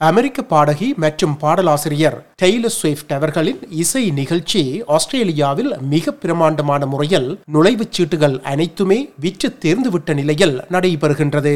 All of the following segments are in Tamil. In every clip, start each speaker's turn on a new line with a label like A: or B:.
A: அமெரிக்க பாடகி மற்றும் பாடலாசிரியர் டெய்லர் ஸ்விஃப்ட் அவர்களின் இசை நிகழ்ச்சி ஆஸ்திரேலியாவில் மிக பிரமாண்டமான முறையில் நுழைவுச் சீட்டுகள் அனைத்துமே விற்று தேர்ந்துவிட்ட நிலையில் நடைபெறுகின்றது.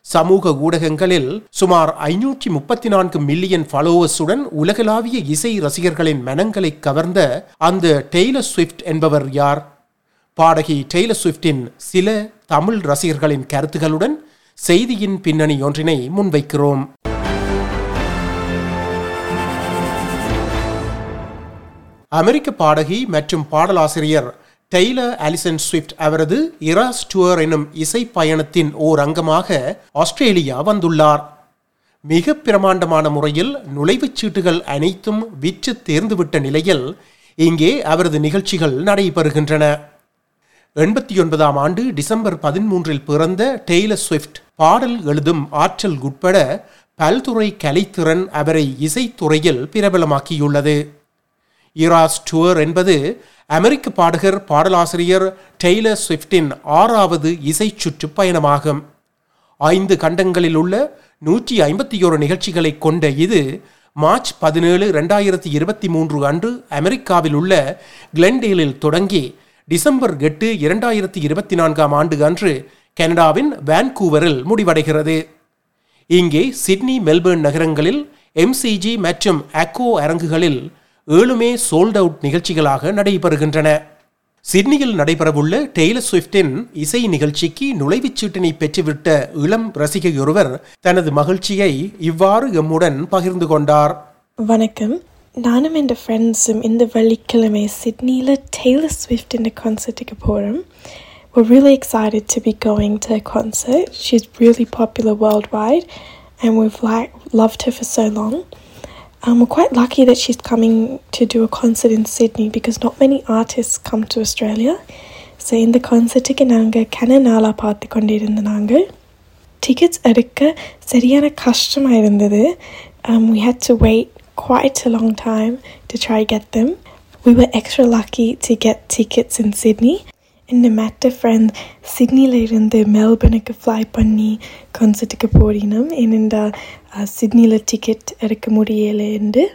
A: சமூக ஊடகங்களில் சுமார் ஐநூற்றி முப்பத்தி நான்கு மில்லியன் ஃபாலோவர்ஸுடன் உலகளாவிய இசை ரசிகர்களின் மனங்களை கவர்ந்த அந்த டெய்லர் ஸ்விஃப்ட் என்பவர் யார்? பாடகி டெய்லர் ஸ்விஃப்டின் சில தமிழ் ரசிகர்களின் கருத்துகளுடன் செய்தியின் பின்னணி ஒன்றினை முன்வைக்கிறோம். அமெரிக்க பாடகி மற்றும் பாடலாசிரியர் டெய்லர் அலிசன் ஸ்விஃப்ட் அவரது இராஸ் டூர் எனும் இசை பயணத்தின் ஓர் அங்கமாக ஆஸ்திரேலியா வந்துள்ளார். மிக பிரமாண்டமான முறையில் நுழைவுச் சீட்டுகள் அனைத்தும் விற்று தேர்ந்துவிட்ட நிலையில் இங்கே அவரது நிகழ்ச்சிகள் நடைபெறுகின்றன. எண்பத்தி ஒன்பதாம் ஆண்டு டிசம்பர் பதிமூன்றில் பிறந்த டெய்லர் ஸ்விஃப்ட் பாடல் எழுதும் ஆற்றல் உட்பட பல்துறை கலைத்திறன் அவரை இசைத்துறையில் பிரபலமாக்கியுள்ளது. இராஸ் டூர் என்பது அமெரிக்க பாடகர் பாடலாசிரியர் டெய்லர் ஸ்விஃப்டின் ஆறாவது இசை சுற்று பயணமாகும். ஐந்து கண்டங்களில் உள்ள நூற்றி ஐம்பத்தி ஓரு நிகழ்ச்சிகளை கொண்ட இது மார்ச் பதினேழு ரெண்டாயிரத்தி இருபத்தி மூன்று அன்று அமெரிக்காவில் உள்ள கிளென்டேலில் தொடங்கி டிசம்பர் எட்டு இரண்டாயிரத்தி இருபத்தி நான்காம் ஆண்டு அன்று கனடாவின் வான்கூவரில் முடிவடைகிறது. இங்கே சிட்னி மெல்பர்ன் நகரங்களில் எம்சிஜி மற்றும் அக்கோ அரங்குகளில் ஏழுமே சோல்ட் அவுட் நிகழ்ச்சிகளாக நடைபெறுகின்றன சிட்னியில் நடைபெறவுள்ள டெய்லர் ஸ்விஃப்டின் இசை நிகழ்ச்சிக்கு நுழைவுச் சீட்டினை பெற்றுவிட்ட இளம் ரசிகையொருவர் தனது மகிழ்ச்சியை இவ்வாறு எம்முடன் பகிர்ந்து கொண்டார்
B: வணக்கம் நானும் என் ஃப்ரெண்ட்ஸும் இந்த வெள்ளிக்கிழமை சிட்னியில் டெய்லர் ஸ்விஃப்ட் கான்சர்ட்டுக்கு போகிறோம் We're really excited to be going to her concert. She's really popular worldwide and we've like loved her for so long. Um, we're quite lucky that she's coming to do a concert in Sydney because not many artists come to Australia. So இந்த கான்சர்ட்டுக்கு நாங்கள் கனநாளா பார்த்து கொண்டிருந்த நாங்கள் டிக்கெட்ஸ் எடுக்க சரியான கஷ்டமாக இருந்தது um, we had to wait quite a long time to try get them. We were extra lucky to get tickets in Sydney. இந்த மற்ற ஃப்ரெண்ட் சிட்னியில் இருந்து மெல்பர்னுக்கு ஃப்ளை பண்ணி கான்சர்ட்டுக்கு போடினோம் ஏனென்றால் சிட்னியில் டிக்கெட் எடுக்க முடியலைன்னு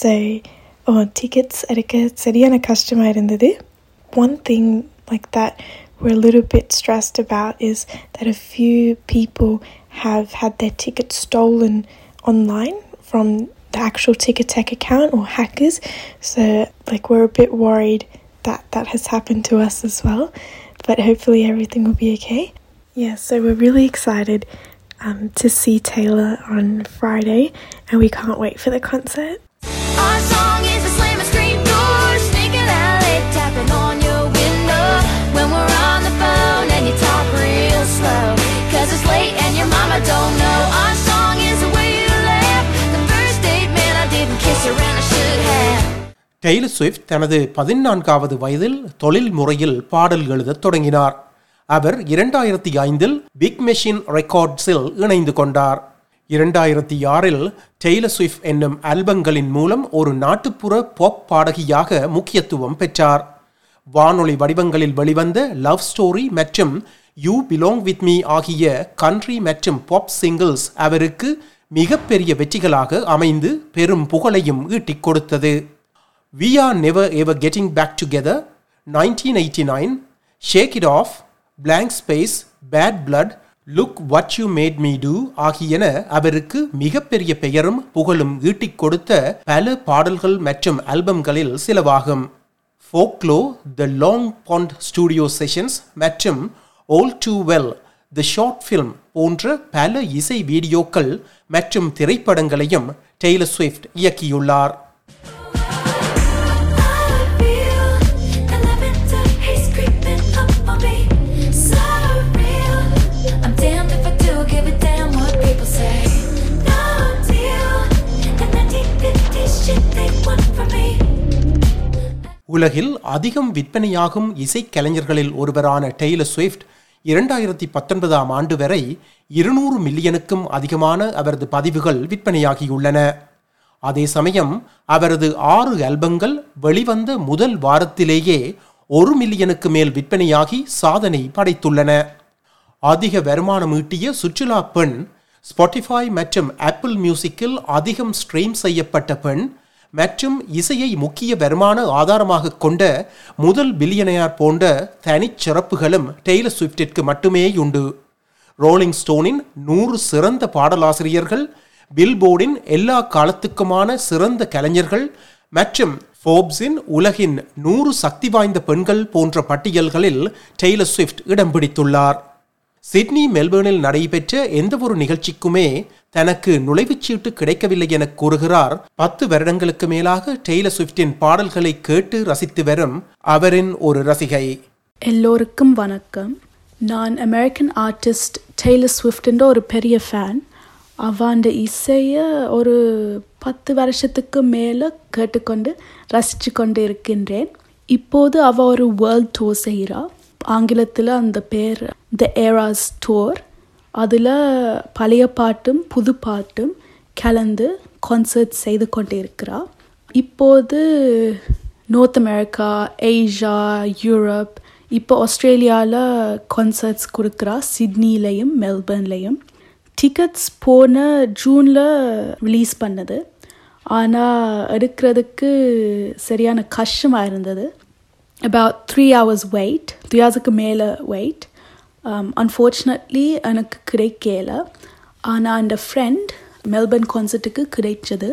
B: ஸோ டிக்கெட்ஸ் எடுக்க சரியான கஷ்டமாக இருந்தது one thing like that we're a little bit stressed about is that a few people have had their tickets stolen online from the actual Ticket Tech account or hackers. So, like, we're a bit worried that that has happened to us as well. But hopefully, everything will be okay. Yeah, so we're really excited um, to see Taylor on Friday, and we can't wait for the concert.
A: Taylor Swift தனது பதினான்காவது வயதில் தொழில் முறையில் பாடல் எழுதத் தொடங்கினார். அவர் இரண்டாயிரத்தி ஐந்தில் பிக் மெஷின் ரெக்கார்ட்ஸில் இணைந்து கொண்டார். இரண்டாயிரத்தி ஆறில் டெய்லர் ஸ்விஃப்ட் என்னும் ஆல்பங்களின் மூலம் ஒரு நாட்டுப்புற பாப் பாடகியாக முக்கியத்துவம் பெற்றார். வானொலி வடிவங்களில் வெளிவந்த லவ் ஸ்டோரி மற்றும் யூ பிலாங் வித் மீ ஆகிய கண்ட்ரி மற்றும் பாப் சிங்கிள்ஸ் அவருக்கு மிகப்பெரிய வெற்றிகளாக அமைந்து பெரும் புகழையும் ஈட்டிக் கொடுத்தது. We Are Never Ever Getting Back Together, 1989, Shake It Off, Blank Space, Bad Blood, look what you made me do ஆகியன அவருக்கு மிகப்பெரிய பெயரும் புகழும் ஈட்டிக் கொடுத்த பல பாடல்கள் மற்றும் ஆல்பம்களில் சிலவாகும். Folklore the long pond studio sessions மற்றும் all too well the short film போன்ற பல இசை வீடியோக்கள் மற்றும் திரைப்படங்களையும் டெய்லர் ஸ்விஃப்ட் இயக்கியுள்ளார். உலகில் அதிகம் விற்பனையாகும் இசைக்கலைஞர்களில் ஒருவரான டெய்லர் ஸ்விஃப்ட் இரண்டாயிரத்தி பத்தொன்பதாம் ஆண்டு வரை இருநூறு மில்லியனுக்கும் அதிகமான அவரது பதிவுகள் விற்பனையாகியுள்ளன. அதே சமயம் அவரது ஆறு ஆல்பங்கள் வெளிவந்த முதல் வாரத்திலேயே ஒரு மில்லியனுக்கு மேல் விற்பனையாகி சாதனை படைத்துள்ளன. அதிக வருமானம் ஈட்டிய சுற்றுலா பெண் ஸ்பாட்டிஃபை மற்றும் ஆப்பிள் மியூசிக்கில் அதிகம் ஸ்ட்ரீம் செய்யப்பட்ட பெண் மற்றும் இசையை முக்கிய வருமான ஆதாரமாக கொண்ட முதல் பில்லியனையார் போன்ற தனிச் சிறப்புகளும் டெய்லர் ஸ்விஃப்டிற்கு மட்டுமே உண்டு. ரோலிங் ஸ்டோனின் நூறு சிறந்த பாடலாசிரியர்கள் பில்போர்டின் எல்லா காலத்துக்குமான சிறந்த கலைஞர்கள் மற்றும் ஃபோர்ப்ஸின் உலகின் நூறு சக்தி வாய்ந்த பெண்கள் போன்ற பட்டியல்களில் டெய்லர் ஸ்விஃப்ட் இடம் பிடித்துள்ளார். சிட்னி மெல்பர்னில் நடைபெற்ற எந்தவொரு நிகழ்ச்சிக்குமே தனக்கு நுழைவுச்சீட்டு கிடைக்கவில்லை என கூறுகிறார். பத்து வருடங்களுக்கு மேலாக டெய்லர் ஸ்விஃப்டின் பாடல்களை கேட்டு ரசித்து வரும் அவரின் ஒரு ரசிகை.
C: எல்லோருக்கும் வணக்கம். நான் அமெரிக்கன் ஆர்டிஸ்ட் டெய்லர் ஸ்விஃப்டின்ற ஒரு பெரிய ஃபேன். அவாண்ட இசையை ஒரு பத்து வருஷத்துக்கு மேலே கேட்டுக்கொண்டு ரசித்து கொண்டு இருக்கின்றேன் இப்போது அவ ஒரு வேர்ல்ட் டூர் செய்கிறா. ஆங்கிலத்தில் அந்த பேர் த ஏராஸ் டோர் அதில் பழைய பாட்டும் புது பாட்டும் கலந்து கான்சர்ட் செய்து கொண்டு இருக்கிறா இப்போது நார்த் அமெரிக்கா ஏஷியா யூரோப் இப்போ ஆஸ்திரேலியாவில் கான்சர்ட்ஸ் கொடுக்குறா. சிட்னிலையும் மெல்பர்ன்லேயும் டிக்கெட்ஸ் போன ஜூனில் ரிலீஸ் பண்ணது. ஆனால் எடுக்கிறதுக்கு சரியான கஷ்டமாக இருந்தது. About three hours wait three ஹவர்ஸுக்கு மேலே வெயிட் அன்ஃபார்ச்சுனேட்லி um, எனக்கு கிடைக்கல. ஆனால் அந்த ஃப்ரெண்ட் மெல்பர்ன் கான்சர்ட்டுக்கு கிடைச்சது.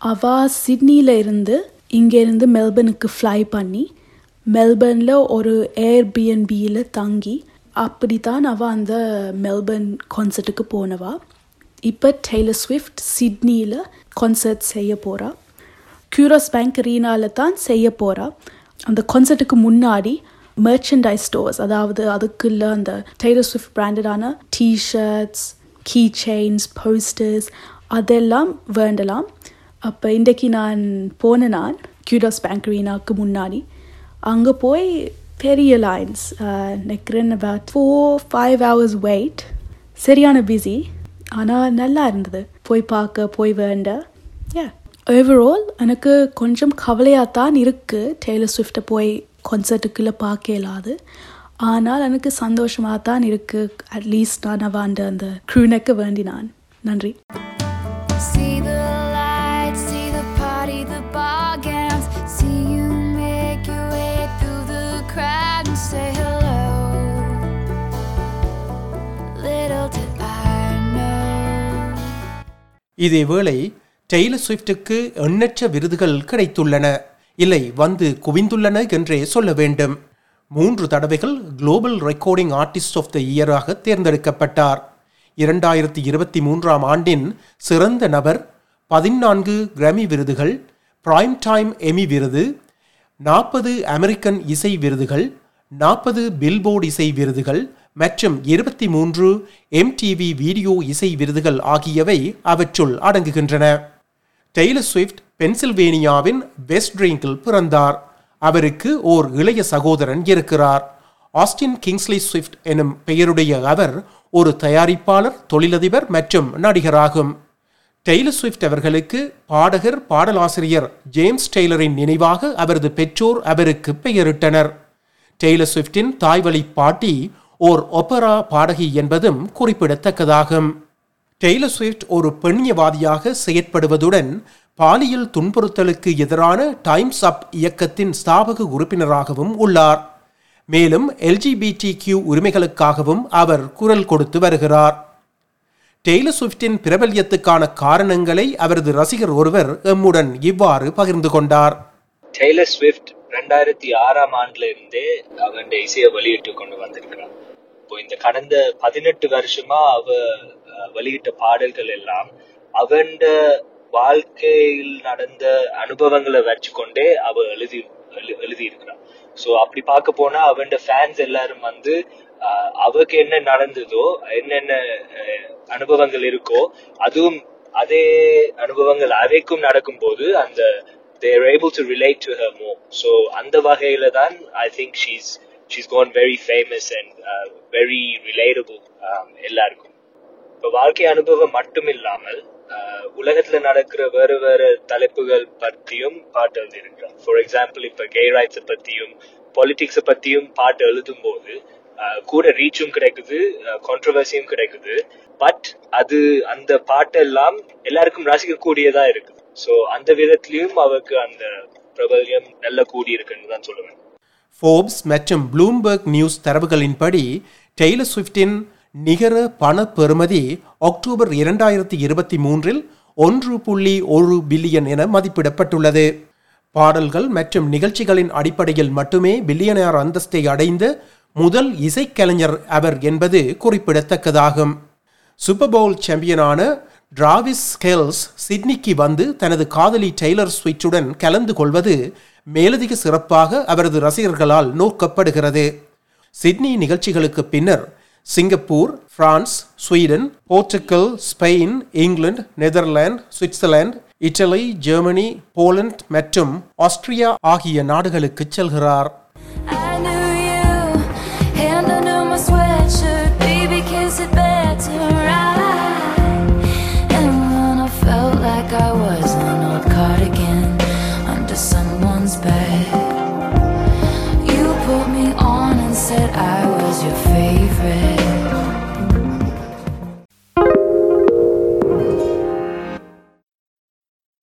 C: அவள் சிட்னியில் இருந்து இங்கேருந்து மெல்பர்னுக்கு ஃப்ளை பண்ணி மெல்பர்னில் ஒரு ஏர்பிஎன்பியில் தங்கி அப்படி தான் அவள் அந்த மெல்பர்ன் கான்சர்ட்டுக்கு போனவா. இப்போ டெய்லர் ஸ்விஃப்ட் சிட்னியில் கான்சர்ட் செய்ய போகிறா க்யூரோஸ் பேங்க் ரீனாவில் தான் செய்ய போகிறா அந்த கான்சர்ட்டுக்கு முன்னாடி மெர்ச்சன்டைஸ் ஸ்டோர்ஸ் அதாவது அதுக்குள்ள அந்த டெய்லர் ஸ்விஃப்ட் பிராண்டடான டிஷர்ட்ஸ் கீ செயின்ஸ் போஸ்டர்ஸ் அதெல்லாம் வேண்டலாம். அப்போ இன்றைக்கு நான் போன நான் கியூடாஸ் பேங்க் முன்னாடி அங்கே போய் பெரிய லைன்ஸ் நினைக்கிறேன் about four five hours wait சரியான பிஸி ஆனால் நல்லா இருந்தது. போய் பார்க்க போய் வேண்ட. ஏ ஓவரால் எனக்கு கொஞ்சம் கவலையாக தான் இருக்குது டெய்லர் ஸ்விஃப்டை போய் கான்சர்ட்டுக்குள்ளே பார்க்க இயலாது ஆனால் எனக்கு சந்தோஷமாக தான் இருக்குது அட்லீஸ்ட் நான் அவன் அந்த க்ரூனக்கு வேண்டினான் நன்றி
D: See the lights, see the party, the ball gowns. See you make your way through the crowd and say hello. Little did I know.
A: இதேவேளை டெய்லர் ஸ்விஃப்டுக்கு எண்ணற்ற விருதுகள் கிடைத்துள்ளன. இல்லை வந்து குவிந்துள்ளன என்றே சொல்ல வேண்டும். மூன்று தடவைகள் global recording artist of the இயராக தேர்ந்தெடுக்கப்பட்டார். இரண்டாயிரத்தி இருபத்தி மூன்றாம் ஆண்டின் சிறந்த நபர் பதினான்கு கிராமி விருதுகள் பிரைம் டைம் எமி விருது நாற்பது அமெரிக்கன் இசை விருதுகள் நாற்பது பில்போர்டு இசை விருதுகள் மற்றும் இருபத்தி மூன்று எம்டிவி வீடியோ இசை விருதுகள் ஆகியவை அவற்றுள் அடங்குகின்றன. டெய்லர் ஸ்விஃப்ட் பென்சில்வேனியாவின் வெஸ்ட் ட்ரிங்கில் பிறந்தார். அவருக்கு ஓர் இளைய சகோதரன் இருக்கிறார். ஆஸ்டின் கிங்ஸ்லி ஸ்விஃப்ட் எனும் பெயருடைய அவர் ஒரு தயாரிப்பாளர் தொழிலதிபர் மற்றும் நடிகராகும். டெய்லர் ஸ்விஃப்ட் அவர்களுக்கு பாடகர் பாடலாசிரியர் ஜேம்ஸ் டெய்லரின் நினைவாக அவரது பெற்றோர் அவருக்கு பெயரிட்டனர். டெய்லர் ஸ்விஃப்டின் தாய்வழி பாட்டி ஓர் ஒபரா பாடகி என்பதும் குறிப்பிடத்தக்கதாகும். டெய்லர் ஸ்விஃப்ட் ஒரு பெண்ணியவாதியாக செயற்படுவதுடன் பாலியல் துன்புறுத்தலுக்கு எதிரான டைம்ஸ் அப் இயக்கத்தின் ஸ்தாபக உறுப்பினராகவும் உள்ளார். மேலும் எல்ஜிபிடி கியூ உரிமைகளுக்காகவும் அவர் குரல் கொடுத்து வருகிறார். டெய்லர் ஸ்விஃப்டின் பிரபல்யத்துக்கான காரணங்களை அவரது ரசிகர் ஒருவர் எம்முடன் இவ்வாறு பகிர்ந்து கொண்டார்.
E: டெய்லர் ஸ்விஃப்ட் ரெண்டாயிரத்தி ஆறாம் ஆண்டுல இருந்தே அவன் இசையை வெளியிட்டு கொண்டு வந்திருக்கிறான் இப்போ இந்த கடந்த பதினெட்டு வருஷமா அவ வெளியிட்ட பாடல்கள் எல்லாம் அவன் வாழ்க்கையில் நடந்த அனுபவங்களை வச்சுக்கொண்டே அவ எழுதி எழுதி இருக்கிறான் சோ அப்படி பார்க்க போனா அவன் ஃபேன்ஸ் எல்லாரும் வந்து அவக்கு என்ன நடந்ததோ என்னென்ன அனுபவங்கள் இருக்கோ அதுவும் அதே அனுபவங்கள் அவைக்கும் நடக்கும்போது அந்த they're able to relate to her more so அந்த வகையில தான் I think she's she's gone very famous and very relatable எல்லாருக்கும். இப்ப வாழ்க்கை அனுபவம் மட்டும் இல்லாமல் உலகத்துல நடக்கிற வேறு வேறு தலைப்புகள் பத்தியும் பாட்டு எழுதியிருக்கிறார். ஃபார் எக்ஸாம்பிள் இப்ப கே ரைட்ஸ் பத்தியும் பாலிடிக்ஸ் பத்தியும் பாட்டு எழுதும் போது கூட ரீச்சும் கிடைக்குது கான்ட்ரவர்சியும் கிடைக்குது. பட் அது அந்த பாட்டெல்லாம் எல்லாருக்கும் ரசிக்கக்கூடியதா இருக்குது. ஸோ அந்த விதத்திலையும் அவருக்கு அந்த பிரபல்யம் நல்ல கூடி இருக்குன்னு தான் சொல்லுவேன்.
A: ஃபோர்ப்ஸ் மற்றும் ப்ளூம்பர்க் நியூஸ் தரவுகளின்படி டெய்லர் ஸ்விஃப்டின் நிகர பண பெறுமதி அக்டோபர் இரண்டாயிரத்தி இருபத்தி மூன்றில் ஒன்று புள்ளி ஒரு பில்லியன் என மதிப்பிடப்பட்டுள்ளது. பாடல்கள் மற்றும் நிகழ்ச்சிகளின் அடிப்படையில் மட்டுமே பில்லியனார் அந்தஸ்தை அடைந்த முதல் இசைக்கலைஞர் அவர் என்பது குறிப்பிடத்தக்கதாகும். சூப்பர்பவுல் சாம்பியனான டிராவிஸ் ஸ்கெல்ஸ் சிட்னிக்கு வந்து தனது காதலி டெய்லர் ஸ்விட்சுடன் கலந்து கொள்வது மேலதிக சிறப்பாக அவரது ரசிகர்களால் நோக்கப்படுகிறது. சிட்னி நிகழ்ச்சிகளுக்கு பின்னர் Singapore France Sweden Portugal Spain England Netherlands Switzerland Italy Germany Poland மற்றும் ஆஸ்திரியா ஆகிய நாடுகளுக்கு செல்கிறார்.